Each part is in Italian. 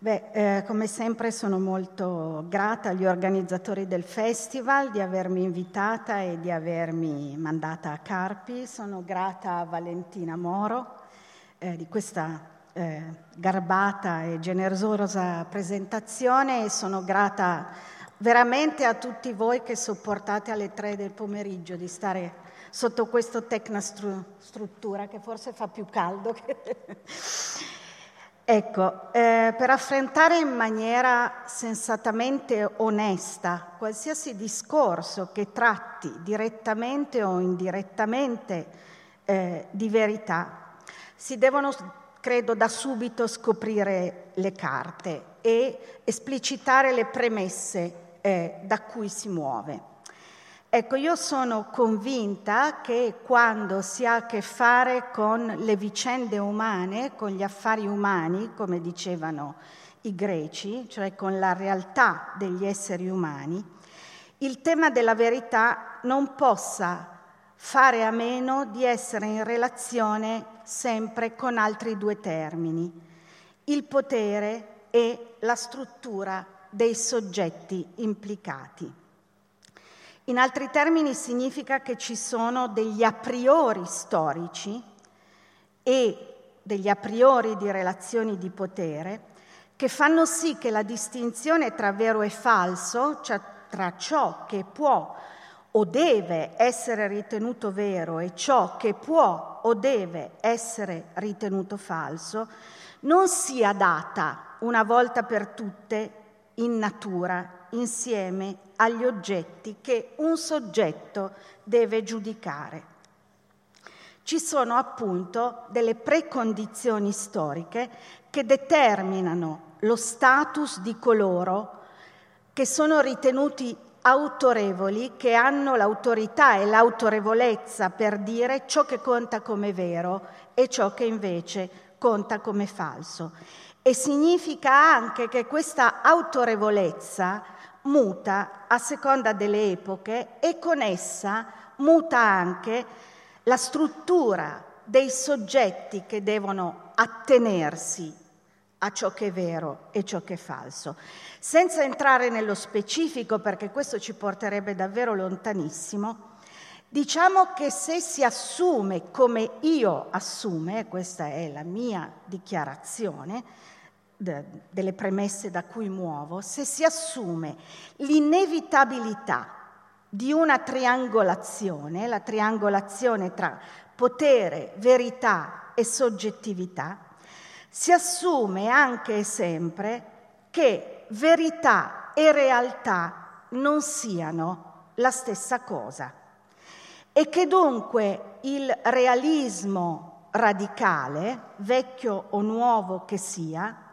Beh, eh, come sempre sono molto grata agli organizzatori del festival di avermi invitata e di avermi mandata a Carpi. Sono grata a Valentina Moro eh, di questa eh, garbata e generosa presentazione e sono grata veramente a tutti voi che sopportate alle tre del pomeriggio di stare sotto questa tecnostruttura che forse fa più caldo. Che... Ecco, eh, per affrontare in maniera sensatamente onesta qualsiasi discorso che tratti direttamente o indirettamente eh, di verità, si devono, credo, da subito scoprire le carte e esplicitare le premesse eh, da cui si muove. Ecco, io sono convinta che quando si ha a che fare con le vicende umane, con gli affari umani, come dicevano i greci, cioè con la realtà degli esseri umani, il tema della verità non possa fare a meno di essere in relazione sempre con altri due termini, il potere e la struttura dei soggetti implicati. In altri termini significa che ci sono degli a priori storici e degli a priori di relazioni di potere che fanno sì che la distinzione tra vero e falso, cioè tra ciò che può o deve essere ritenuto vero e ciò che può o deve essere ritenuto falso, non sia data una volta per tutte in natura insieme agli oggetti che un soggetto deve giudicare. Ci sono appunto delle precondizioni storiche che determinano lo status di coloro che sono ritenuti autorevoli, che hanno l'autorità e l'autorevolezza per dire ciò che conta come vero e ciò che invece conta come falso. E significa anche che questa autorevolezza muta a seconda delle epoche e con essa muta anche la struttura dei soggetti che devono attenersi a ciò che è vero e ciò che è falso. Senza entrare nello specifico, perché questo ci porterebbe davvero lontanissimo, diciamo che se si assume come io assume, questa è la mia dichiarazione, delle premesse da cui muovo, se si assume l'inevitabilità di una triangolazione, la triangolazione tra potere, verità e soggettività, si assume anche e sempre che verità e realtà non siano la stessa cosa e che dunque il realismo radicale, vecchio o nuovo che sia,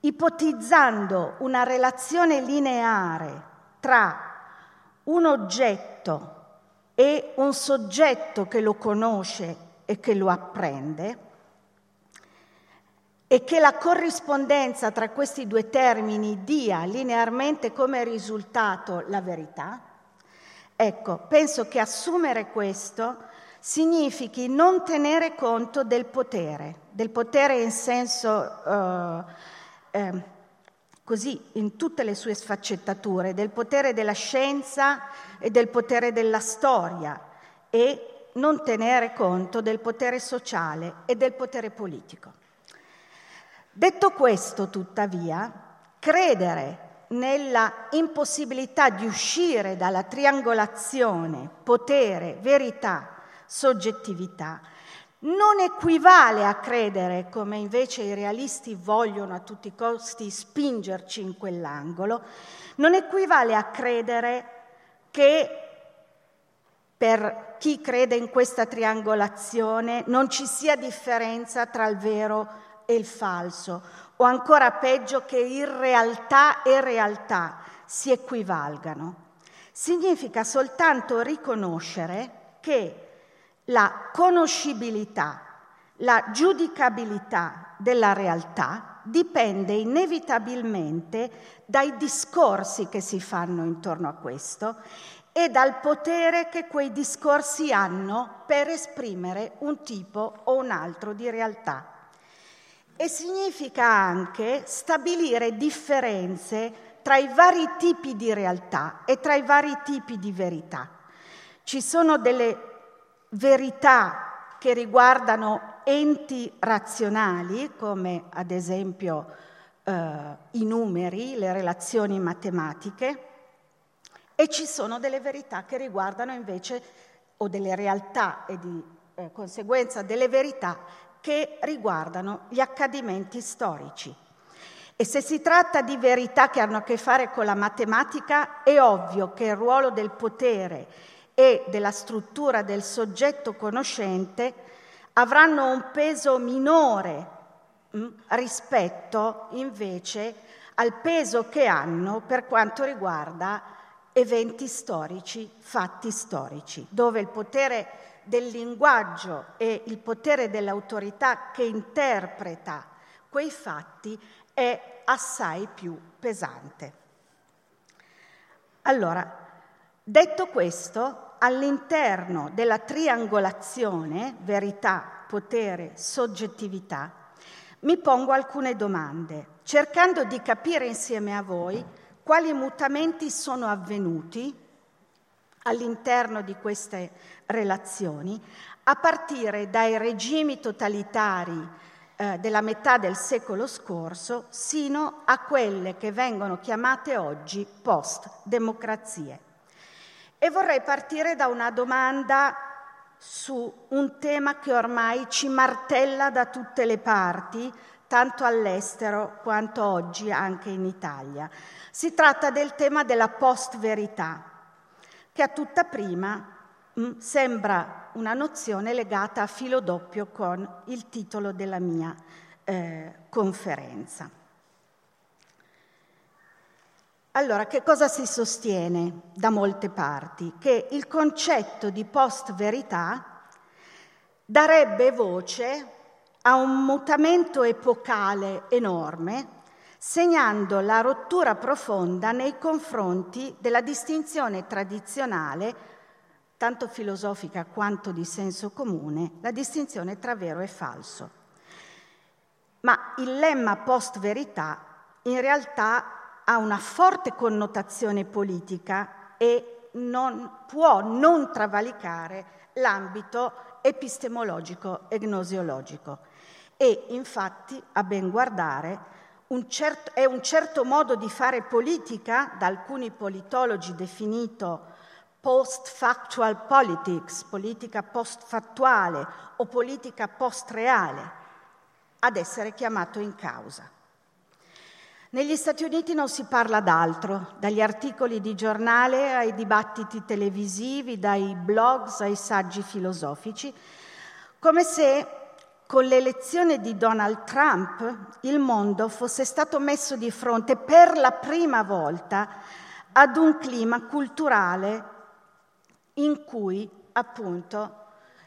ipotizzando una relazione lineare tra un oggetto e un soggetto che lo conosce e che lo apprende, e che la corrispondenza tra questi due termini dia linearmente come risultato la verità, ecco, penso che assumere questo significhi non tenere conto del potere, del potere in senso eh, eh, così in tutte le sue sfaccettature, del potere della scienza e del potere della storia e non tenere conto del potere sociale e del potere politico. Detto questo, tuttavia, credere nella impossibilità di uscire dalla triangolazione potere, verità, soggettività non equivale a credere, come invece i realisti vogliono a tutti i costi spingerci in quell'angolo, non equivale a credere che per chi crede in questa triangolazione non ci sia differenza tra il vero e il falso, o ancora peggio che in realtà e realtà si equivalgano. Significa soltanto riconoscere che la conoscibilità, la giudicabilità della realtà dipende inevitabilmente dai discorsi che si fanno intorno a questo e dal potere che quei discorsi hanno per esprimere un tipo o un altro di realtà. e significa anche stabilire differenze tra i vari tipi di realtà e tra i vari tipi di verità. Ci sono delle verità che riguardano enti razionali, come ad esempio eh, i numeri, le relazioni matematiche, e ci sono delle verità che riguardano invece, o delle realtà e di eh, conseguenza delle verità che riguardano gli accadimenti storici. E se si tratta di verità che hanno a che fare con la matematica, è ovvio che il ruolo del potere e della struttura del soggetto conoscente avranno un peso minore mm, rispetto invece al peso che hanno per quanto riguarda eventi storici, fatti storici, dove il potere del linguaggio e il potere dell'autorità che interpreta quei fatti è assai più pesante. Allora, detto questo, all'interno della triangolazione verità, potere, soggettività, mi pongo alcune domande, cercando di capire insieme a voi quali mutamenti sono avvenuti all'interno di queste relazioni, a partire dai regimi totalitari eh, della metà del secolo scorso sino a quelle che vengono chiamate oggi post-democrazie. E vorrei partire da una domanda su un tema che ormai ci martella da tutte le parti, tanto all'estero quanto oggi anche in Italia. Si tratta del tema della post-verità, che a tutta prima mh, mm, sembra una nozione legata a filo doppio con il titolo della mia eh, conferenza. Allora, che cosa si sostiene da molte parti? Che il concetto di post-verità darebbe voce a un mutamento epocale enorme segnando la rottura profonda nei confronti della distinzione tradizionale, tanto filosofica quanto di senso comune, la distinzione tra vero e falso. Ma il lemma post-verità in realtà ha una forte connotazione politica e non, può non travalicare l'ambito epistemologico e gnosiologico. E infatti, a ben guardare, un certo, è un certo modo di fare politica, da alcuni politologi definito post-factual politics, politica post-fattuale o politica post-reale, ad essere chiamato in causa. Negli Stati Uniti non si parla d'altro, dagli articoli di giornale ai dibattiti televisivi, dai blogs ai saggi filosofici, come se con l'elezione di Donald Trump il mondo fosse stato messo di fronte per la prima volta ad un clima culturale in cui appunto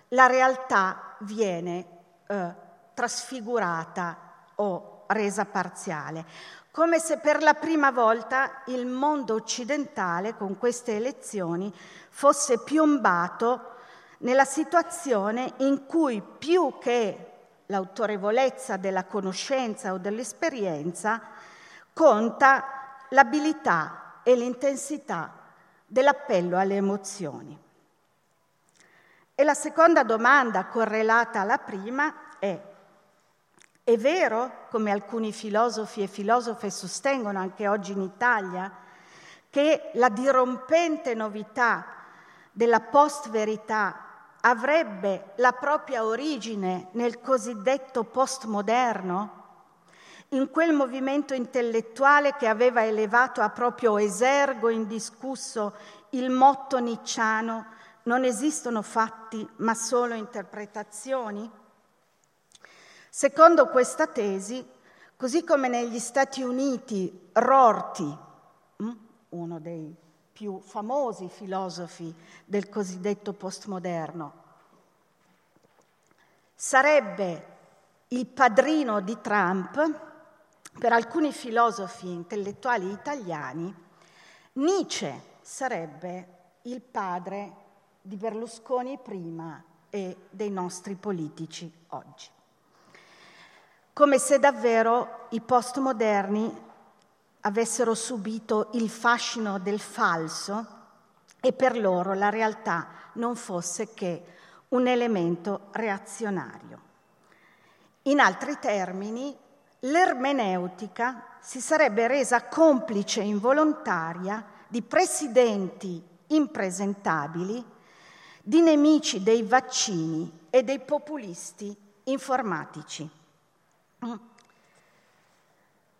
la realtà viene eh, trasfigurata o resa parziale, come se per la prima volta il mondo occidentale con queste elezioni fosse piombato nella situazione in cui più che l'autorevolezza della conoscenza o dell'esperienza, conta l'abilità e l'intensità dell'appello alle emozioni. E la seconda domanda correlata alla prima è, è vero, come alcuni filosofi e filosofe sostengono anche oggi in Italia, che la dirompente novità della post-verità avrebbe la propria origine nel cosiddetto postmoderno, in quel movimento intellettuale che aveva elevato a proprio esergo indiscusso il motto nicciano non esistono fatti ma solo interpretazioni? Secondo questa tesi, così come negli Stati Uniti Rorty, mm, uno dei più famosi filosofi del cosiddetto postmoderno. Sarebbe il padrino di Trump, per alcuni filosofi intellettuali italiani, Nietzsche sarebbe il padre di Berlusconi prima e dei nostri politici oggi. Come se davvero i postmoderni avessero subito il fascino del falso e per loro la realtà non fosse che un elemento reazionario. In altri termini, l'ermeneutica si sarebbe resa complice involontaria di presidenti impresentabili, di nemici dei vaccini e dei populisti informatici.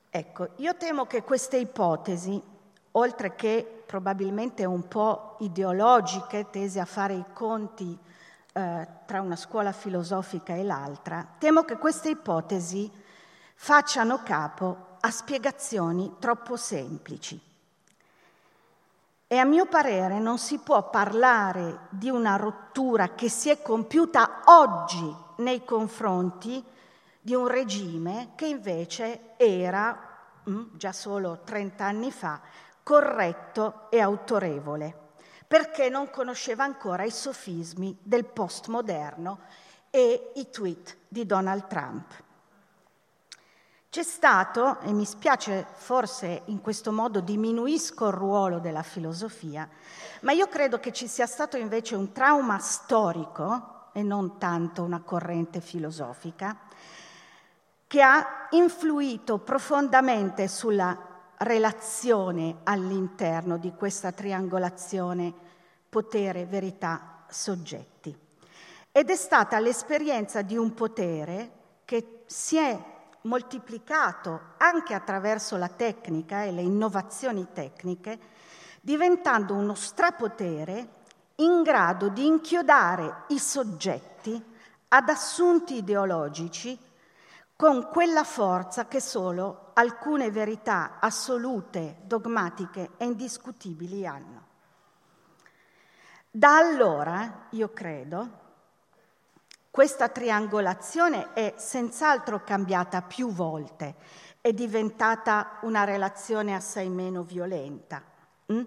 Ecco, io temo che queste ipotesi, oltre che probabilmente un po' ideologiche, tese a fare i conti eh, tra una scuola filosofica e l'altra, temo che queste ipotesi facciano capo a spiegazioni troppo semplici. E a mio parere non si può parlare di una rottura che si è compiuta oggi nei confronti di un regime che invece era, mm, già solo 30 anni fa, corretto e autorevole, perché non conosceva ancora i sofismi del postmoderno e i tweet di Donald Trump. C'è stato, e mi spiace forse in questo modo diminuisco il ruolo della filosofia, ma io credo che ci sia stato invece un trauma storico e non tanto una corrente filosofica, che ha influito profondamente sulla relazione all'interno di questa triangolazione potere, verità, soggetti. Ed è stata l'esperienza di un potere che si è moltiplicato anche attraverso la tecnica e le innovazioni tecniche, diventando uno strapotere in grado di inchiodare i soggetti ad assunti ideologici con quella forza che solo alcune verità assolute, dogmatiche e indiscutibili hanno. Da allora, io credo, questa triangolazione è senz'altro cambiata più volte, è diventata una relazione assai meno violenta. Hm?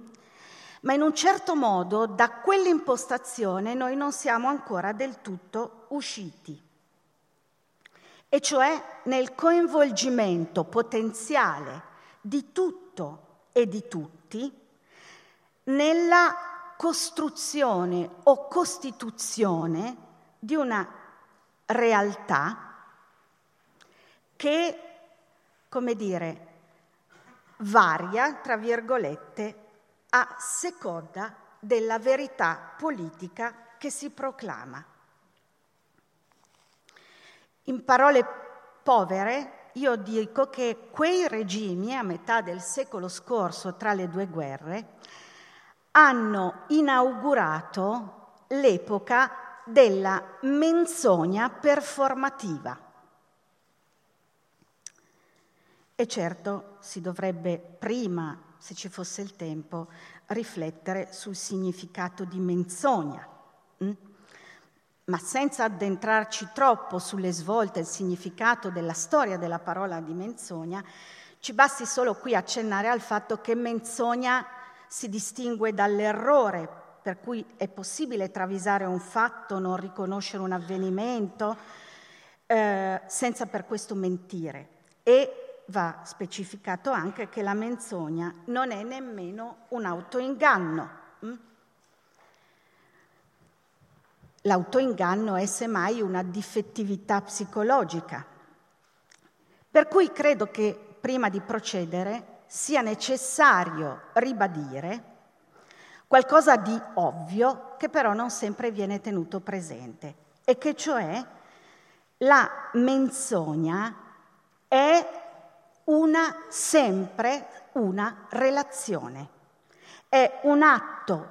Ma in un certo modo da quell'impostazione noi non siamo ancora del tutto usciti e cioè nel coinvolgimento potenziale di tutto e di tutti nella costruzione o costituzione di una realtà che, come dire, varia, tra virgolette, a seconda della verità politica che si proclama. In parole povere, io dico che quei regimi a metà del secolo scorso, tra le due guerre, hanno inaugurato l'epoca della menzogna performativa. E certo si dovrebbe prima, se ci fosse il tempo, riflettere sul significato di menzogna. Ma senza addentrarci troppo sulle svolte e il significato della storia della parola di menzogna, ci basti solo qui accennare al fatto che menzogna si distingue dall'errore, per cui è possibile travisare un fatto, non riconoscere un avvenimento, eh, senza per questo mentire. E va specificato anche che la menzogna non è nemmeno un autoinganno. Hm? L'autoinganno è semmai una difettività psicologica. Per cui credo che prima di procedere sia necessario ribadire qualcosa di ovvio che però non sempre viene tenuto presente e che cioè la menzogna è una sempre una relazione, è un atto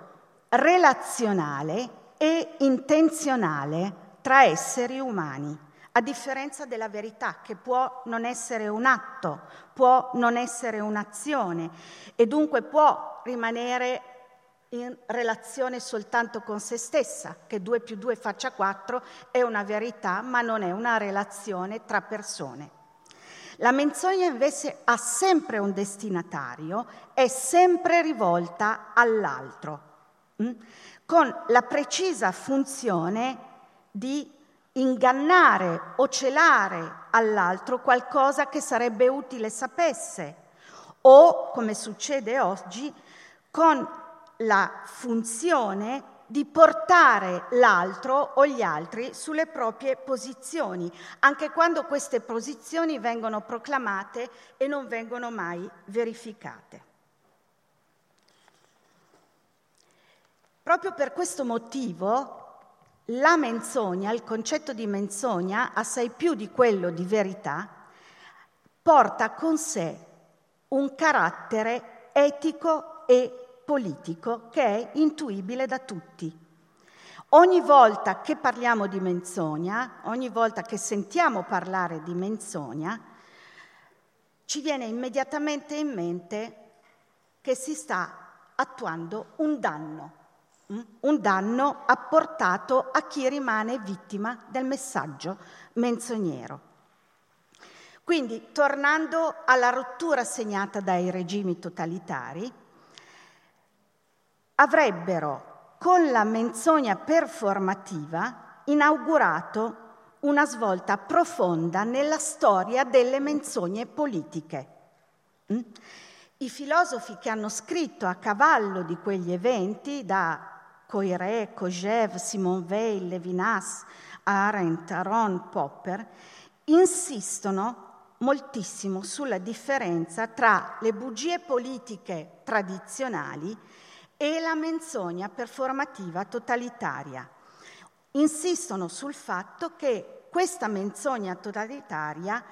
relazionale e intenzionale tra esseri umani, a differenza della verità che può non essere un atto, può non essere un'azione e dunque può rimanere in relazione soltanto con se stessa, che 2 più 2 faccia 4 è una verità, ma non è una relazione tra persone. La menzogna invece ha sempre un destinatario, è sempre rivolta all'altro. Con la precisa funzione di ingannare o celare all'altro qualcosa che sarebbe utile sapesse o, come succede oggi, con la funzione di portare l'altro o gli altri sulle proprie posizioni, anche quando queste posizioni vengono proclamate e non vengono mai verificate. Proprio per questo motivo la menzogna, il concetto di menzogna, assai più di quello di verità, porta con sé un carattere etico e politico che è intuibile da tutti. Ogni volta che parliamo di menzogna, ogni volta che sentiamo parlare di menzogna, ci viene immediatamente in mente che si sta attuando un danno? Un danno apportato a chi rimane vittima del messaggio menzognero. Quindi, tornando alla rottura segnata dai regimi totalitari, avrebbero con la menzogna performativa inaugurato una svolta profonda nella storia delle menzogne politiche. Mm? I filosofi che hanno scritto a cavallo di quegli eventi, da Coiré, Kojève, Simone Weil, Levinas, Arendt, Aron, Popper, insistono moltissimo sulla differenza tra le bugie politiche tradizionali e la menzogna performativa totalitaria. Insistono sul fatto che questa menzogna totalitaria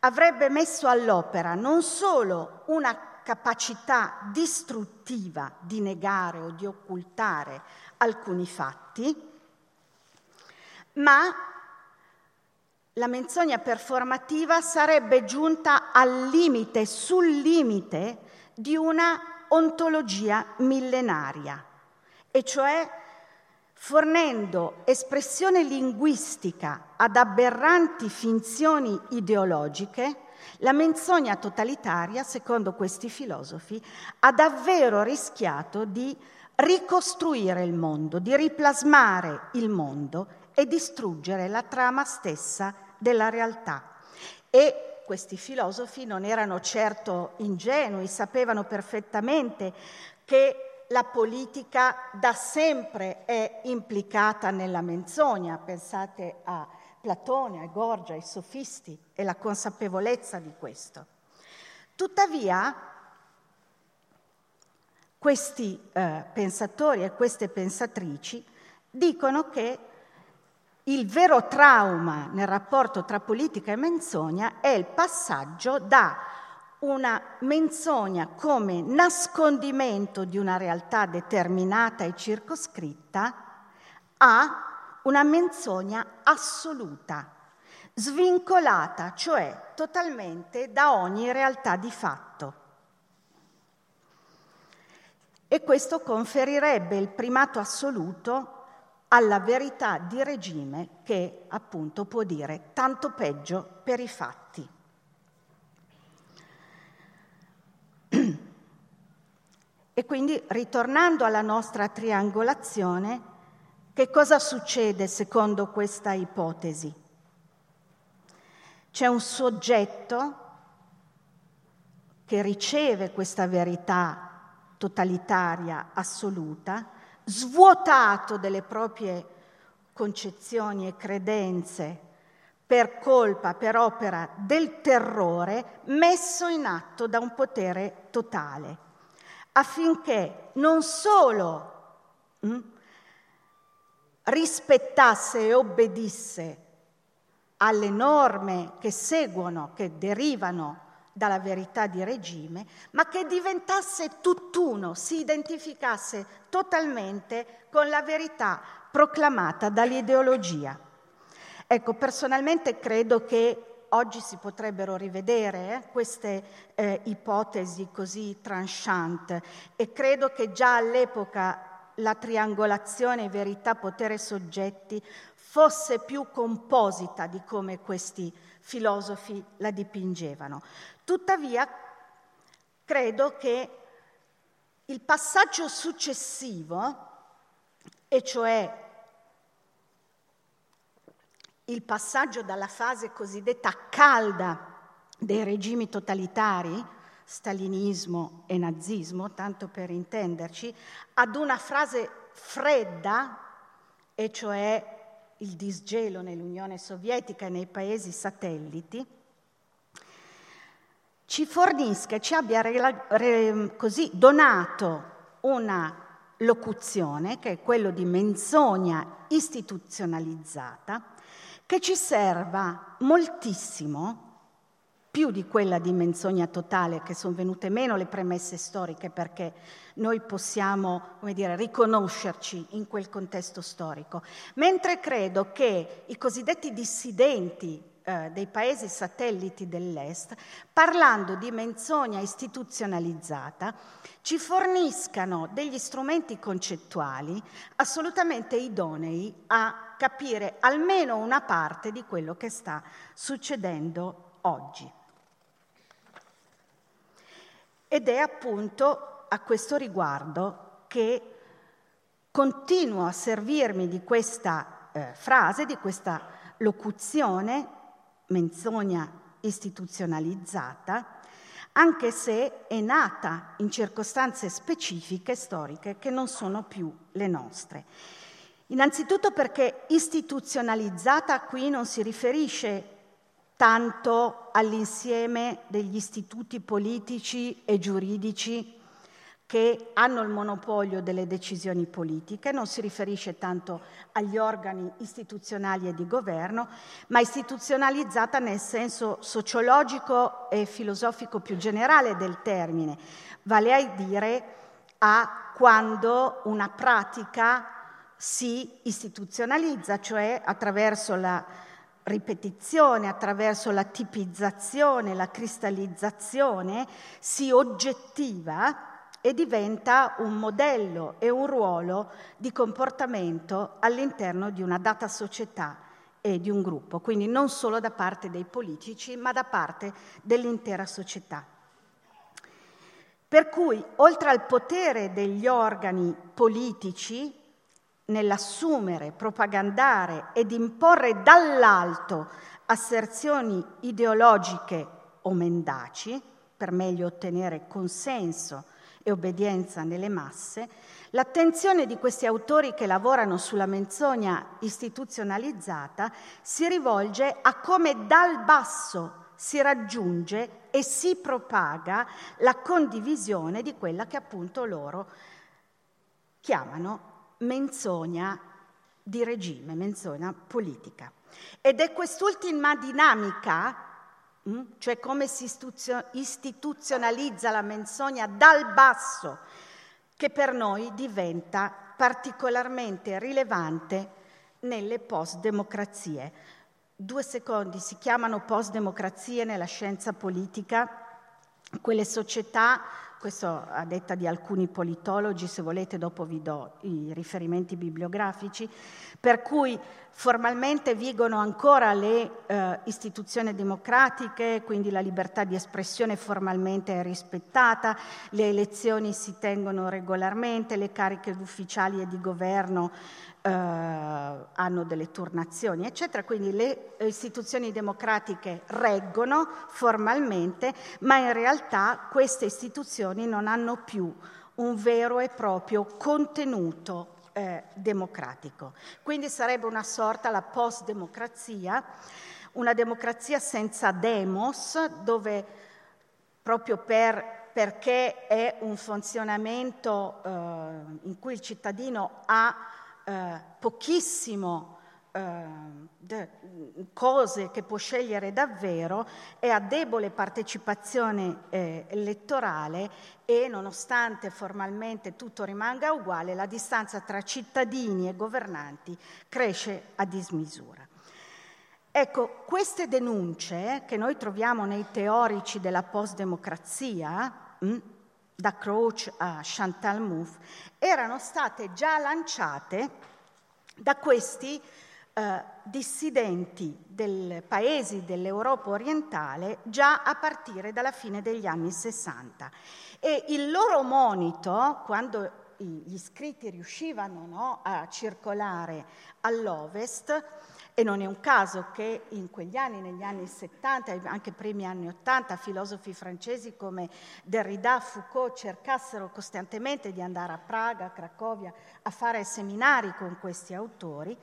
avrebbe messo all'opera non solo una capacità distruttiva di negare o di occultare alcuni fatti, ma la menzogna performativa sarebbe giunta al limite, sul limite di una ontologia millenaria, e cioè fornendo espressione linguistica ad aberranti finzioni ideologiche la menzogna totalitaria, secondo questi filosofi, ha davvero rischiato di ricostruire il mondo, di riplasmare il mondo e distruggere la trama stessa della realtà. E questi filosofi non erano certo ingenui, sapevano perfettamente che la politica da sempre è implicata nella menzogna. Pensate a Platone, a Gorgia, ai sofisti e la consapevolezza di questo. Tuttavia, questi eh, pensatori e queste pensatrici dicono che il vero trauma nel rapporto tra politica e menzogna è il passaggio da una menzogna come nascondimento di una realtà determinata e circoscritta a una menzogna assoluta, svincolata, cioè totalmente da ogni realtà di fatto. E questo conferirebbe il primato assoluto alla verità di regime che appunto può dire tanto peggio per i fatti. E quindi ritornando alla nostra triangolazione, che cosa succede secondo questa ipotesi? C'è un soggetto che riceve questa verità totalitaria assoluta, svuotato delle proprie concezioni e credenze per colpa, per opera del terrore messo in atto da un potere totale, affinché non solo mh, hm, rispettasse e obbedisse alle norme che seguono, che derivano dalla verità di regime, ma che diventasse tutt'uno, si identificasse totalmente con la verità proclamata dall'ideologia. Ecco, personalmente credo che oggi si potrebbero rivedere eh, queste eh, ipotesi così tranchant e credo che già all'epoca la triangolazione verità, potere, soggetti fosse più composita di come questi filosofi la dipingevano. Tuttavia, credo che il passaggio successivo, e cioè il passaggio dalla fase cosiddetta calda dei regimi totalitari, stalinismo e nazismo, tanto per intenderci, ad una fase fredda, e cioè il disgelo nell'Unione Sovietica e nei paesi satelliti, ci fornisca, ci abbia re, così donato una locuzione, che è quello di menzogna istituzionalizzata, che ci serva moltissimo, più di quella di menzogna totale, che sono venute meno le premesse storiche perché noi possiamo dire, riconoscerci in quel contesto storico, mentre credo che i cosiddetti dissidenti eh, dei paesi satelliti dell'Est, parlando di menzogna istituzionalizzata, ci forniscano degli strumenti concettuali assolutamente idonei a capire almeno una parte di quello che sta succedendo oggi. Ed è appunto a questo riguardo che continuo a servirmi di questa eh, frase, di questa locuzione menzogna istituzionalizzata, anche se è nata in circostanze specifiche storiche che non sono più le nostre. Innanzitutto perché istituzionalizzata qui non si riferisce tanto all'insieme degli istituti politici e giuridici che hanno il monopolio delle decisioni politiche, non si riferisce tanto agli organi istituzionali e di governo, ma istituzionalizzata nel senso sociologico e filosofico più generale del termine, vale a dire a quando una pratica si istituzionalizza, cioè attraverso la ripetizione, attraverso la tipizzazione, la cristallizzazione, si oggettiva e diventa un modello e un ruolo di comportamento all'interno di una data società e di un gruppo, quindi non solo da parte dei politici, ma da parte dell'intera società. Per cui, oltre al potere degli organi politici nell'assumere, propagandare ed imporre dall'alto asserzioni ideologiche o mendaci, per meglio ottenere consenso e obbedienza nelle masse, l'attenzione di questi autori che lavorano sulla menzogna istituzionalizzata si rivolge a come dal basso si raggiunge e si propaga la condivisione di quella che appunto loro chiamano menzogna di regime, menzogna politica. Ed è quest'ultima dinamica Mm? cioè come si istituzionalizza la menzogna dal basso, che per noi diventa particolarmente rilevante nelle post-democrazie. Due secondi, si chiamano post-democrazie nella scienza politica, quelle società questo a detta di alcuni politologi, se volete dopo vi do i riferimenti bibliografici, per cui formalmente vigono ancora le eh, istituzioni democratiche, quindi la libertà di espressione formalmente è rispettata, le elezioni si tengono regolarmente, le cariche ufficiali e di governo eh, hanno delle turnazioni, eccetera. Quindi le istituzioni democratiche reggono formalmente, ma in realtà queste istituzioni non hanno più un vero e proprio contenuto eh, democratico. Quindi sarebbe una sorta la post-democrazia, una democrazia senza demos, dove proprio per perché è un funzionamento eh, in cui il cittadino ha eh, pochissimo eh, cose che può scegliere davvero e a debole partecipazione eh, elettorale e nonostante formalmente tutto rimanga uguale, la distanza tra cittadini e governanti cresce a dismisura. Ecco, queste denunce che noi troviamo nei teorici della post-democrazia, mh, da Crouch a Chantal Mouffe, erano state già lanciate da questi eh, dissidenti dei paesi dell'Europa orientale già a partire dalla fine degli anni 60. E il loro monito, quando gli scritti riuscivano no, a circolare all'ovest, E non è un caso che in quegli anni, negli anni 70 e anche primi anni 80, filosofi francesi come Derrida, Foucault cercassero costantemente di andare a Praga, a Cracovia, a fare seminari con questi autori.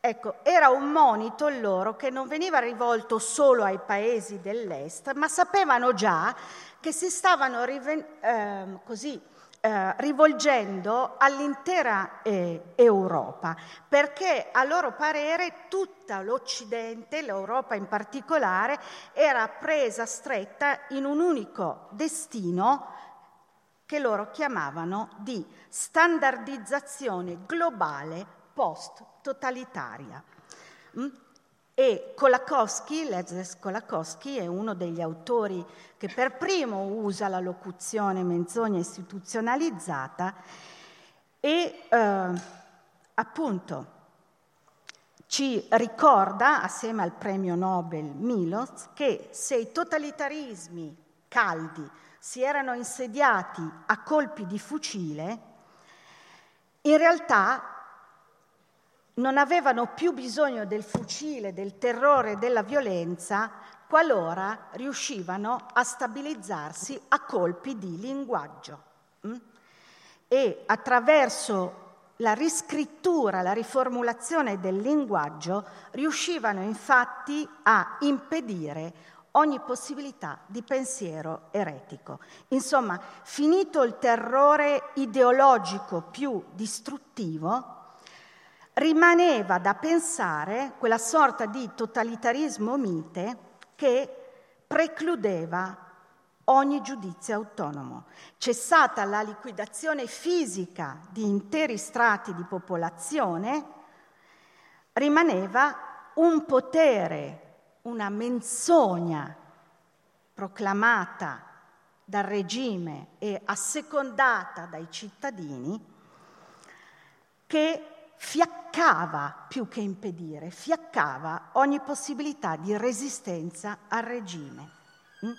Ecco, era un monito loro che non veniva rivolto solo ai paesi dell'Est, ma sapevano già che si stavano riven- eh, così, eh, rivolgendo all'intera eh, Europa, perché a loro parere tutta l'Occidente, l'Europa in particolare, era presa stretta in un unico destino che loro chiamavano di standardizzazione globale post-totalitaria. Mm? E Kolakowski, Leszek Kolakowski, è uno degli autori che per primo usa la locuzione menzogna istituzionalizzata e eh, appunto ci ricorda, assieme al premio Nobel Milos, che se i totalitarismi caldi si erano insediati a colpi di fucile, in realtà non avevano più bisogno del fucile, del terrore, della violenza, qualora riuscivano a stabilizzarsi a colpi di linguaggio. Mm? E attraverso la riscrittura, la riformulazione del linguaggio, riuscivano infatti a impedire ogni possibilità di pensiero eretico. Insomma, finito il terrore ideologico più distruttivo, rimaneva da pensare quella sorta di totalitarismo mite che precludeva ogni giudizio autonomo. Cessata la liquidazione fisica di interi strati di popolazione, rimaneva un potere, una menzogna proclamata dal regime e assecondata dai cittadini che fiaccava più che impedire, fiaccava ogni possibilità di resistenza al regime. Mm?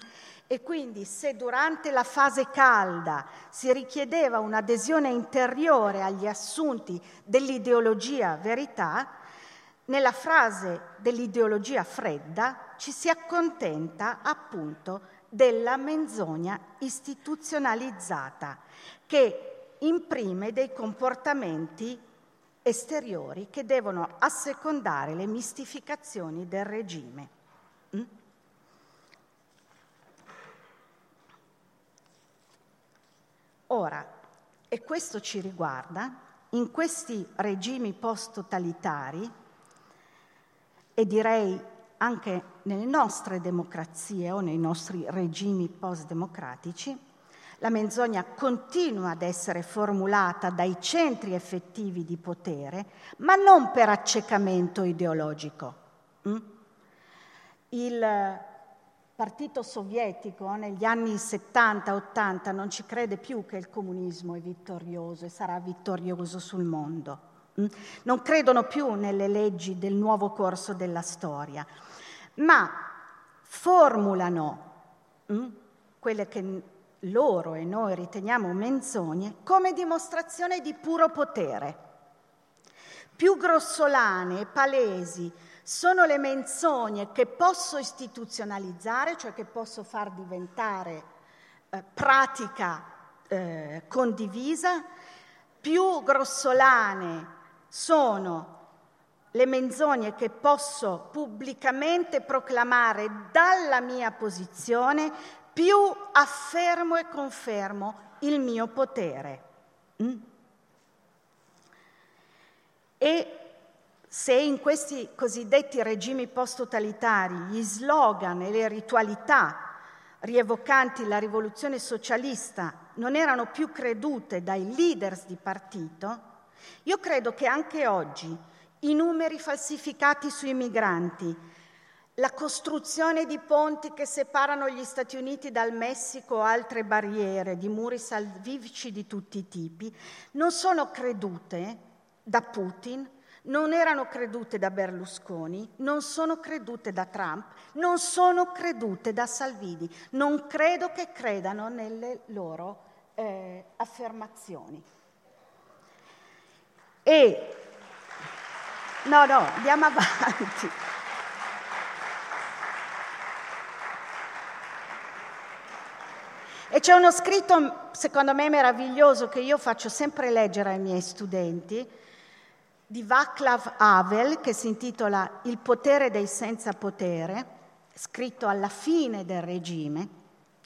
E quindi se durante la fase calda si richiedeva un'adesione interiore agli assunti dell'ideologia verità, nella frase dell'ideologia fredda ci si accontenta appunto della menzogna istituzionalizzata che imprime dei comportamenti esteriori che devono assecondare le mistificazioni del regime. Mm? Ora, e questo ci riguarda, in questi regimi post-totalitari, e direi anche nelle nostre democrazie o nei nostri regimi post-democratici, la menzogna continua ad essere formulata dai centri effettivi di potere, ma non per accecamento ideologico. Mm? Il partito sovietico negli anni 70-80 non ci crede più che il comunismo è vittorioso e sarà vittorioso sul mondo. Mm? Non credono più nelle leggi del nuovo corso della storia, ma formulano mm, quelle che loro e noi riteniamo menzogne come dimostrazione di puro potere. Più grossolane e palesi sono le menzogne che posso istituzionalizzare, cioè che posso far diventare eh, pratica eh, condivisa, più grossolane sono le menzogne che posso pubblicamente proclamare dalla mia posizione, più affermo e confermo il mio potere. Mm? E se in questi cosiddetti regimi post-totalitari gli slogan e le ritualità rievocanti la rivoluzione socialista non erano più credute dai leaders di partito, io credo che anche oggi i numeri falsificati sui migranti, la costruzione di ponti che separano gli Stati Uniti dal Messico o altre barriere, di muri salvifici di tutti i tipi, non sono credute da Putin, non erano credute da Berlusconi, non sono credute da Trump, non sono credute da Salvini. Non credo che credano nelle loro eh, affermazioni. E No, no, andiamo avanti. C'è uno scritto, secondo me, meraviglioso che io faccio sempre leggere ai miei studenti, di Václav Havel, che si intitola Il potere dei senza potere, scritto alla fine del regime,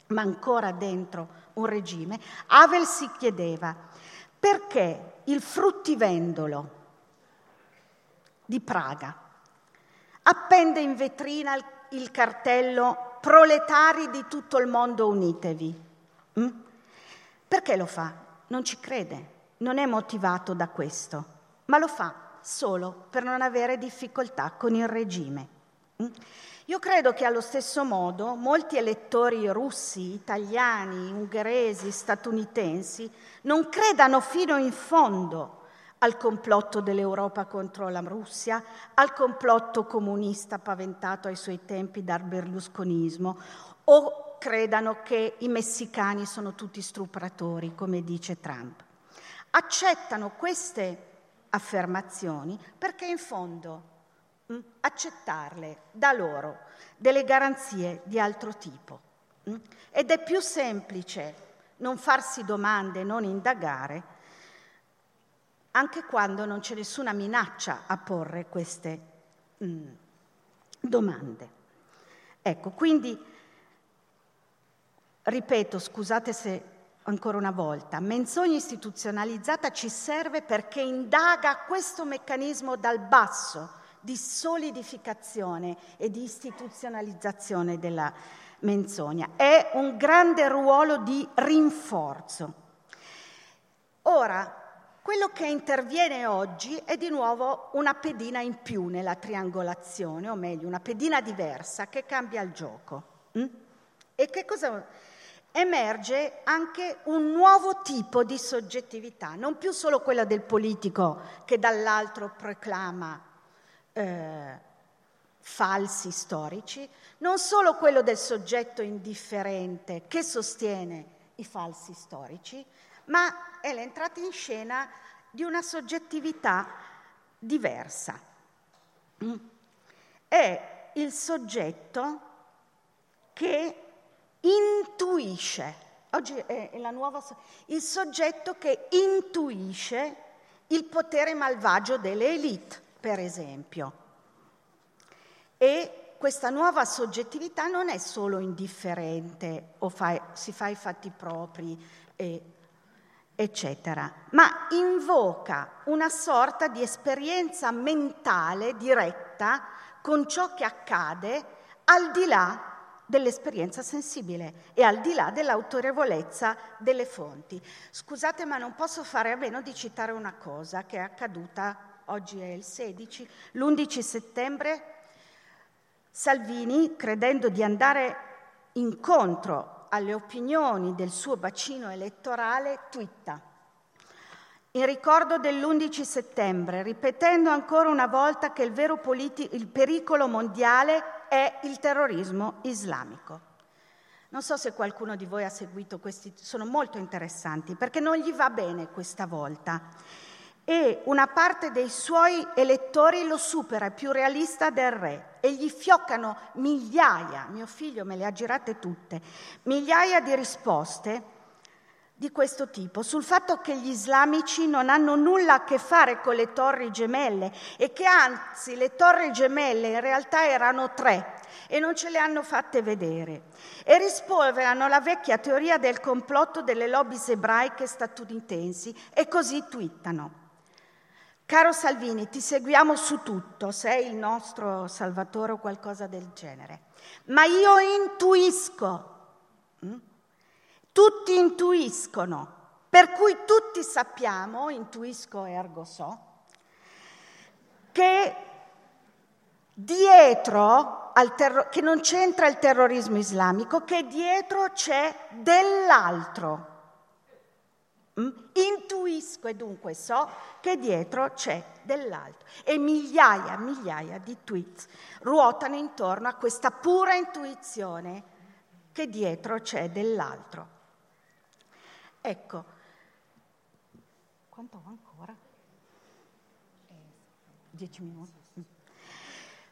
ma ancora dentro un regime. Havel si chiedeva perché il fruttivendolo di Praga appende in vetrina il cartello proletari di tutto il mondo unitevi. Mm? Perché lo fa? Non ci crede, non è motivato da questo, ma lo fa solo per non avere difficoltà con il regime. Mm? Io credo che allo stesso modo molti elettori russi, italiani, ungheresi, statunitensi non credano fino in fondo al complotto dell'Europa contro la Russia, al complotto comunista paventato ai suoi tempi dal berlusconismo o credano che i messicani sono tutti stupratori, come dice Trump. Accettano queste affermazioni perché in fondo mh, mm, accettarle da loro delle garanzie di altro tipo. Mh? Mm? Ed è più semplice non farsi domande, non indagare, anche quando non c'è nessuna minaccia a porre queste mh, mm, domande. Ecco, quindi Ripeto, scusate se ancora una volta, menzogna istituzionalizzata ci serve perché indaga questo meccanismo dal basso di solidificazione e di istituzionalizzazione della menzogna. È un grande ruolo di rinforzo. Ora, quello che interviene oggi è di nuovo una pedina in più nella triangolazione, o meglio, una pedina diversa che cambia il gioco. Mm? E che cosa emerge anche un nuovo tipo di soggettività, non più solo quella del politico che dall'altro proclama eh, falsi storici, non solo quello del soggetto indifferente che sostiene i falsi storici, ma è l'entrata in scena di una soggettività diversa. È il soggetto che intuisce, oggi è la nuova, il soggetto che intuisce il potere malvagio delle elite, per esempio. E questa nuova soggettività non è solo indifferente o fa, si fa i fatti propri, e, eccetera, ma invoca una sorta di esperienza mentale diretta con ciò che accade al di là dell'esperienza sensibile e al di là dell'autorevolezza delle fonti. Scusate, ma non posso fare a meno di citare una cosa che è accaduta, oggi è il 16, l'11 settembre, Salvini, credendo di andare incontro alle opinioni del suo bacino elettorale, twitta in ricordo dell'11 settembre, ripetendo ancora una volta che il politi- il pericolo mondiale è il terrorismo islamico. Non so se qualcuno di voi ha seguito questi, sono molto interessanti perché non gli va bene questa volta e una parte dei suoi elettori lo supera, è più realista del re e gli fioccano migliaia, mio figlio me le ha girate tutte, migliaia di risposte di questo tipo, sul fatto che gli islamici non hanno nulla a che fare con le torri gemelle e che anzi le torri gemelle in realtà erano tre e non ce le hanno fatte vedere e rispolverano la vecchia teoria del complotto delle lobby ebraiche statunitensi e così twittano. Caro Salvini, ti seguiamo su tutto, sei il nostro salvatore o qualcosa del genere, ma io intuisco hm? Tutti intuiscono, per cui tutti sappiamo, intuisco ergo so, che dietro terro- che non c'entra il terrorismo islamico, che dietro c'è dell'altro. Mm? Intuisco e dunque so che dietro c'è dell'altro. E migliaia, migliaia di tweet ruotano intorno a questa pura intuizione che dietro c'è dell'altro. Ecco, quanto ho ancora? Dieci minuti.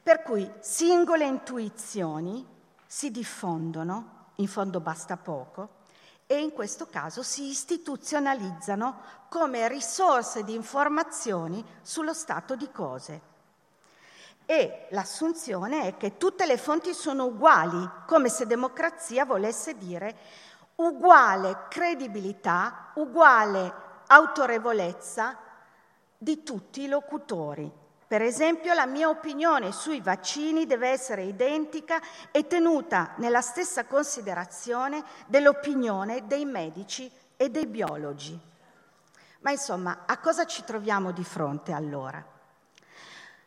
Per cui singole intuizioni si diffondono, in fondo basta poco, e in questo caso si istituzionalizzano come risorse di informazioni sullo stato di cose. E l'assunzione è che tutte le fonti sono uguali, come se democrazia volesse dire uguale credibilità, uguale autorevolezza di tutti i locutori. Per esempio, la mia opinione sui vaccini deve essere identica e tenuta nella stessa considerazione dell'opinione dei medici e dei biologi. Ma insomma, a cosa ci troviamo di fronte allora?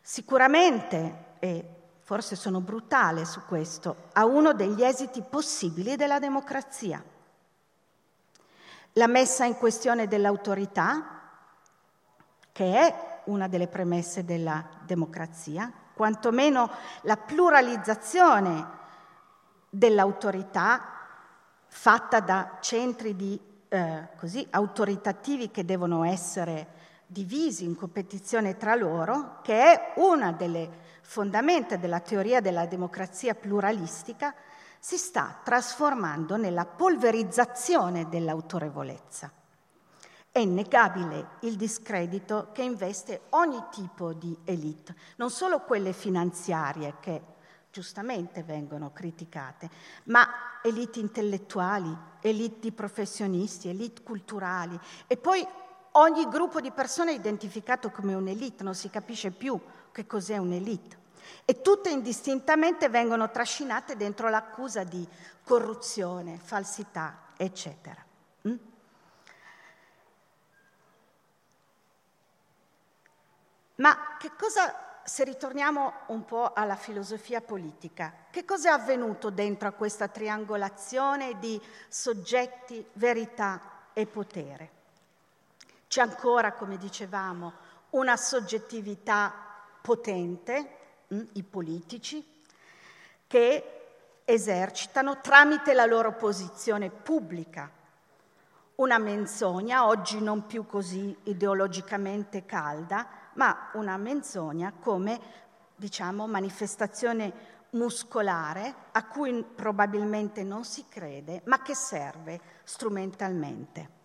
Sicuramente, e forse sono brutale su questo, a uno degli esiti possibili della democrazia. La messa in questione dell'autorità, che è una delle premesse della democrazia, quantomeno la pluralizzazione dell'autorità fatta da centri di, eh, così, autoritativi che devono essere divisi in competizione tra loro, che è una delle fondamenta della teoria della democrazia pluralistica, si sta trasformando nella polverizzazione dell'autorevolezza. È innegabile il discredito che investe ogni tipo di elite, non solo quelle finanziarie che giustamente vengono criticate, ma elite intellettuali, elite di professionisti, elite culturali e poi ogni gruppo di persone è identificato come un'elite, non si capisce più che cos'è un'elite. E tutte indistintamente vengono trascinate dentro l'accusa di corruzione, falsità, eccetera. Mm? Ma che cosa, se ritorniamo un po' alla filosofia politica, che cosa è avvenuto dentro a questa triangolazione di soggetti, verità e potere? C'è ancora, come dicevamo, una soggettività potente, i politici, che esercitano tramite la loro posizione pubblica una menzogna, oggi non più così ideologicamente calda, ma una menzogna come, diciamo, manifestazione muscolare a cui probabilmente non si crede, ma che serve strumentalmente.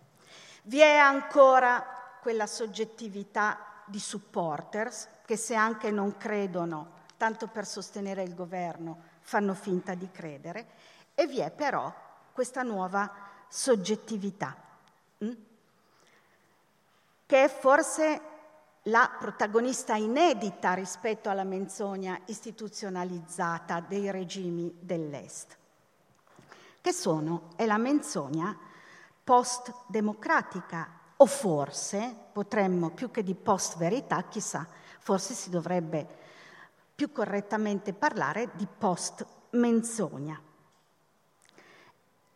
Vi è ancora quella soggettività di supporters che se anche non credono, tanto per sostenere il governo, fanno finta di credere, e vi è però questa nuova soggettività, hm? che è forse la protagonista inedita rispetto alla menzogna istituzionalizzata dei regimi dell'Est, che sono, è la menzogna post-democratica o forse potremmo, più che di post-verità, chissà, forse si dovrebbe più correttamente parlare di post-menzogna.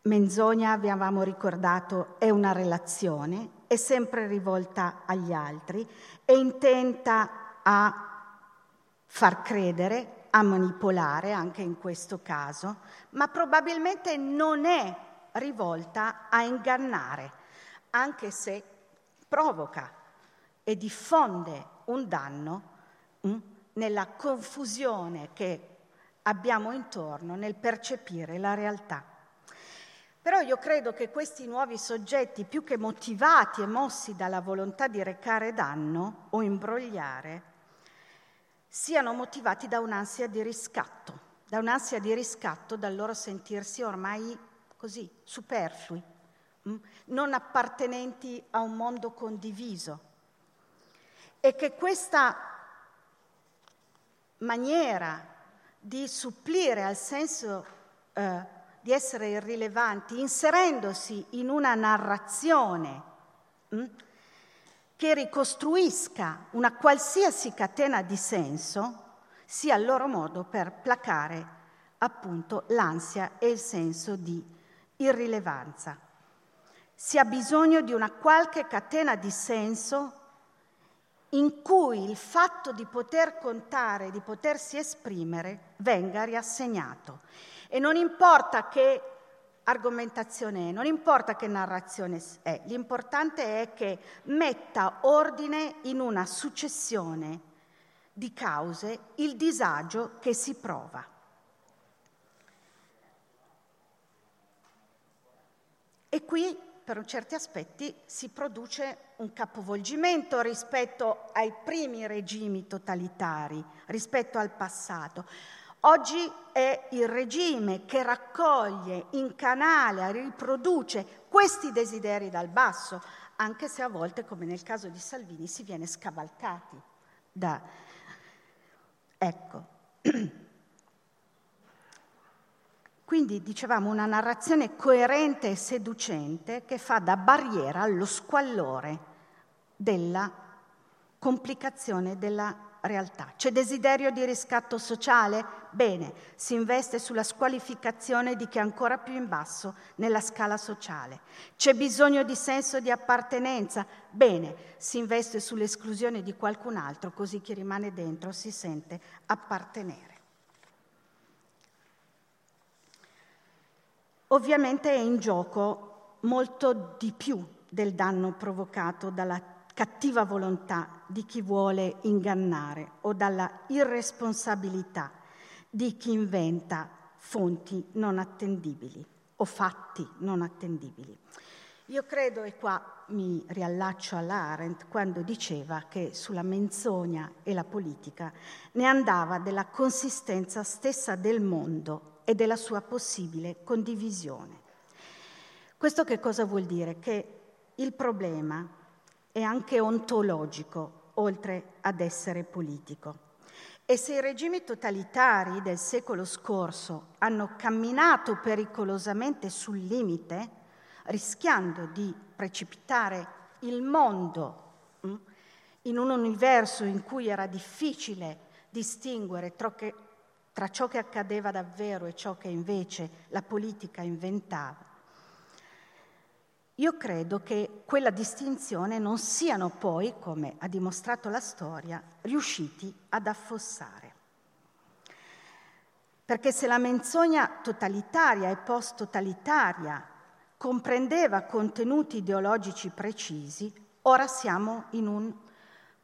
Menzogna, avevamo ricordato, è una relazione, è sempre rivolta agli altri, è intenta a far credere, a manipolare anche in questo caso, ma probabilmente non è rivolta a ingannare, anche se provoca e diffonde un danno mm, nella confusione che abbiamo intorno nel percepire la realtà. Però io credo che questi nuovi soggetti, più che motivati e mossi dalla volontà di recare danno o imbrogliare, siano motivati da un'ansia di riscatto, da un'ansia di riscatto dal loro sentirsi ormai così superflui, mm, non appartenenti a un mondo condiviso. E che questa maniera di supplire al senso eh, di essere irrilevanti, inserendosi in una narrazione hm, che ricostruisca una qualsiasi catena di senso, sia il loro modo per placare appunto l'ansia e il senso di irrilevanza. Si ha bisogno di una qualche catena di senso in cui il fatto di poter contare, di potersi esprimere, venga riassegnato. E non importa che argomentazione è, non importa che narrazione è, l'importante è che metta ordine in una successione di cause il disagio che si prova. E qui, per certi aspetti, si produce un capovolgimento rispetto ai primi regimi totalitari, rispetto al passato. Oggi è il regime che raccoglie, incanala, riproduce questi desideri dal basso, anche se a volte, come nel caso di Salvini, si viene scavalcati da... Ecco. Quindi dicevamo una narrazione coerente e seducente che fa da barriera allo squallore della complicazione della realtà. C'è desiderio di riscatto sociale? Bene, si investe sulla squalificazione di chi è ancora più in basso nella scala sociale. C'è bisogno di senso di appartenenza? Bene, si investe sull'esclusione di qualcun altro, così chi rimane dentro si sente appartenere. Ovviamente è in gioco molto di più del danno provocato dalla cattiva volontà di chi vuole ingannare o dalla irresponsabilità di chi inventa fonti non attendibili o fatti non attendibili. Io credo, e qua mi riallaccio all'Arendt, quando diceva che sulla menzogna e la politica ne andava della consistenza stessa del mondo e della sua possibile condivisione. Questo che cosa vuol dire? Che il problema è anche ontologico, oltre ad essere politico. E se i regimi totalitari del secolo scorso hanno camminato pericolosamente sul limite, rischiando di precipitare il mondo mm, in un universo in cui era difficile distinguere tra ciò che accadeva davvero e ciò che invece la politica inventava, io credo che quella distinzione non siano poi, come ha dimostrato la storia, riusciti ad affossare. Perché se la menzogna totalitaria e post-totalitaria comprendeva contenuti ideologici precisi, ora siamo in un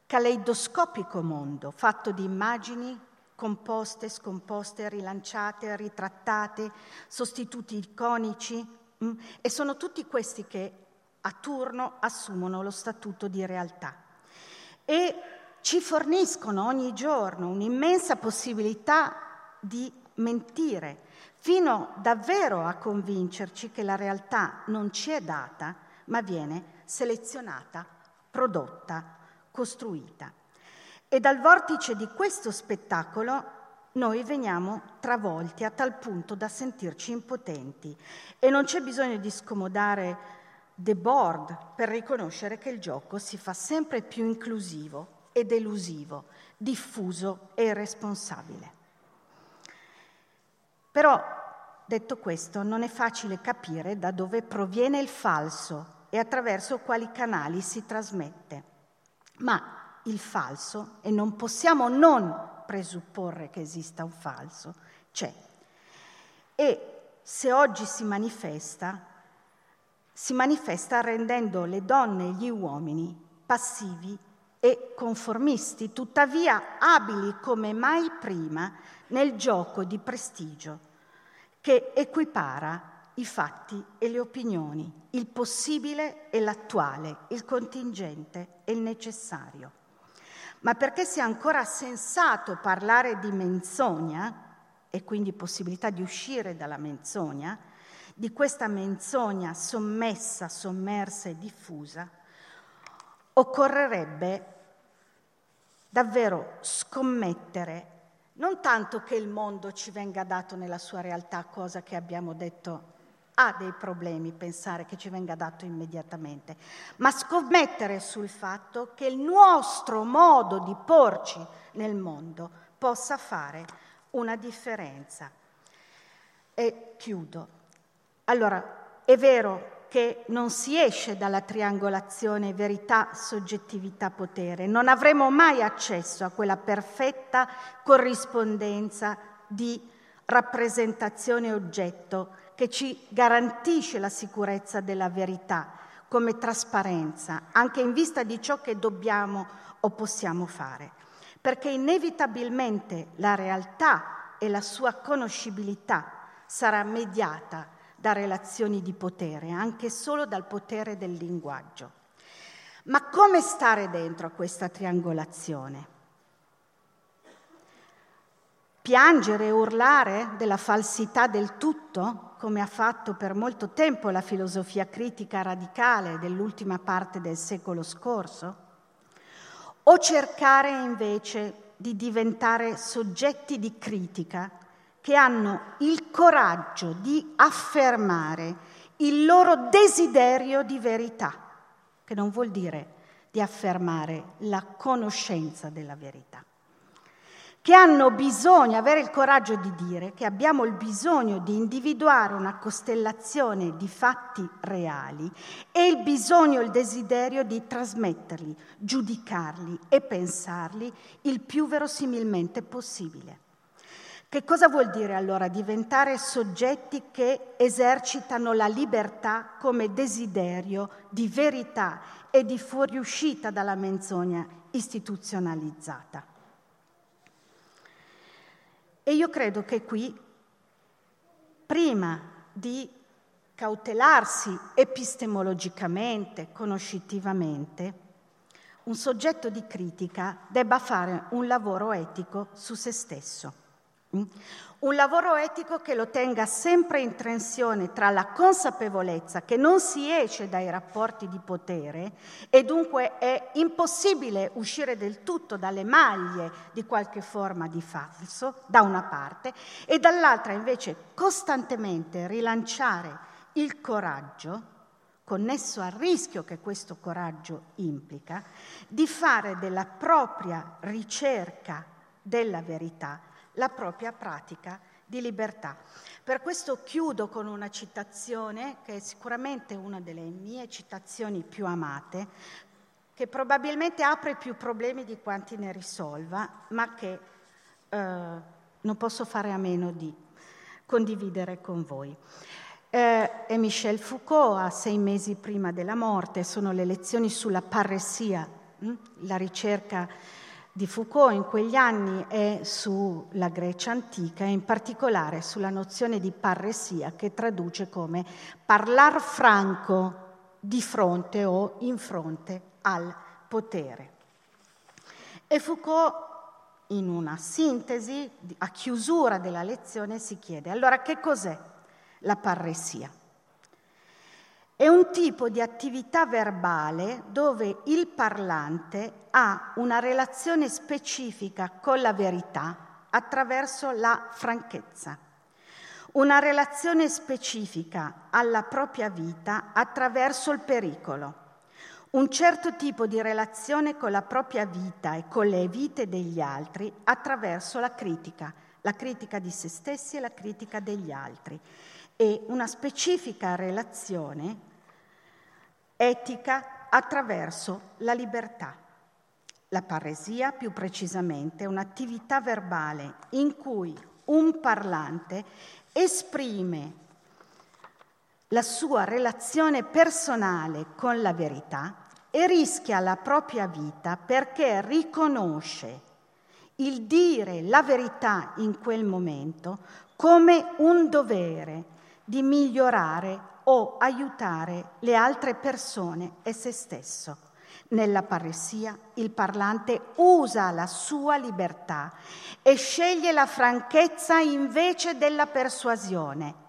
caleidoscopico mondo fatto di immagini composte, scomposte, rilanciate, ritrattate, sostituti iconici, Mm? E sono tutti questi che a turno assumono lo statuto di realtà e ci forniscono ogni giorno un'immensa possibilità di mentire, fino davvero a convincerci che la realtà non ci è data, ma viene selezionata, prodotta, costruita. E dal vortice di questo spettacolo noi veniamo travolti a tal punto da sentirci impotenti e non c'è bisogno di scomodare the board per riconoscere che il gioco si fa sempre più inclusivo ed elusivo, diffuso e irresponsabile. Però, detto questo, non è facile capire da dove proviene il falso e attraverso quali canali si trasmette. Ma il falso, e non possiamo non presupporre che esista un falso, c'è. E se oggi si manifesta, si manifesta rendendo le donne e gli uomini passivi e conformisti, tuttavia abili come mai prima nel gioco di prestigio che equipara i fatti e le opinioni, il possibile e l'attuale, il contingente e il necessario ma perché sia ancora sensato parlare di menzogna e quindi possibilità di uscire dalla menzogna, di questa menzogna sommessa, sommersa e diffusa, occorrerebbe davvero scommettere non tanto che il mondo ci venga dato nella sua realtà, cosa che abbiamo detto ha dei problemi pensare che ci venga dato immediatamente, ma scommettere sul fatto che il nostro modo di porci nel mondo possa fare una differenza. E chiudo. Allora, è vero che non si esce dalla triangolazione verità, soggettività, potere, non avremo mai accesso a quella perfetta corrispondenza di rappresentazione oggetto che ci garantisce la sicurezza della verità come trasparenza, anche in vista di ciò che dobbiamo o possiamo fare. perché inevitabilmente la realtà e la sua conoscibilità sarà mediata da relazioni di potere, anche solo dal potere del linguaggio. Ma come stare dentro a questa triangolazione? Piangere e urlare della falsità del tutto, come ha fatto per molto tempo la filosofia critica radicale dell'ultima parte del secolo scorso? O cercare invece di diventare soggetti di critica che hanno il coraggio di affermare il loro desiderio di verità, che non vuol dire di affermare la conoscenza della verità che hanno bisogno, avere il coraggio di dire che abbiamo il bisogno di individuare una costellazione di fatti reali e il bisogno, il desiderio di trasmetterli, giudicarli e pensarli il più verosimilmente possibile. Che cosa vuol dire allora diventare soggetti che esercitano la libertà come desiderio di verità e di fuoriuscita dalla menzogna istituzionalizzata? E io credo che qui, prima di cautelarsi epistemologicamente, conoscitivamente, un soggetto di critica debba fare un lavoro etico su se stesso. Un lavoro etico che lo tenga sempre in tensione tra la consapevolezza che non si esce dai rapporti di potere e dunque è impossibile uscire del tutto dalle maglie di qualche forma di falso, da una parte, e dall'altra invece costantemente rilanciare il coraggio, connesso al rischio che questo coraggio implica, di fare della propria ricerca della verità la propria pratica di libertà. Per questo chiudo con una citazione che è sicuramente una delle mie citazioni più amate, che probabilmente apre più problemi di quanti ne risolva, ma che eh, non posso fare a meno di condividere con voi. Eh, è Michel Foucault, a sei mesi prima della morte, sono le lezioni sulla parresia, hm? la ricerca di Foucault in quegli anni è sulla Grecia antica e in particolare sulla nozione di parresia che traduce come parlar franco di fronte o in fronte al potere. E Foucault in una sintesi, a chiusura della lezione, si chiede allora che cos'è la parresia? È un tipo di attività verbale dove il parlante ha una relazione specifica con la verità attraverso la franchezza, una relazione specifica alla propria vita attraverso il pericolo, un certo tipo di relazione con la propria vita e con le vite degli altri attraverso la critica, la critica di se stessi e la critica degli altri, e una specifica relazione etica attraverso la libertà. La paresia, più precisamente, è un'attività verbale in cui un parlante esprime la sua relazione personale con la verità e rischia la propria vita perché riconosce il dire la verità in quel momento come un dovere di migliorare o aiutare le altre persone e se stesso. Nella paresia il parlante usa la sua libertà e sceglie la franchezza invece della persuasione,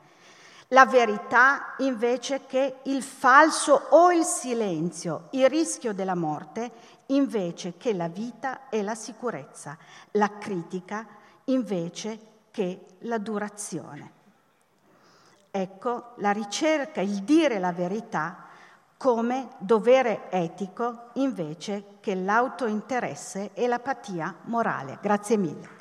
la verità invece che il falso o il silenzio, il rischio della morte invece che la vita e la sicurezza, la critica invece che la durazione. Ecco la ricerca, il dire la verità come dovere etico invece che l'autointeresse e l'apatia morale. Grazie mille.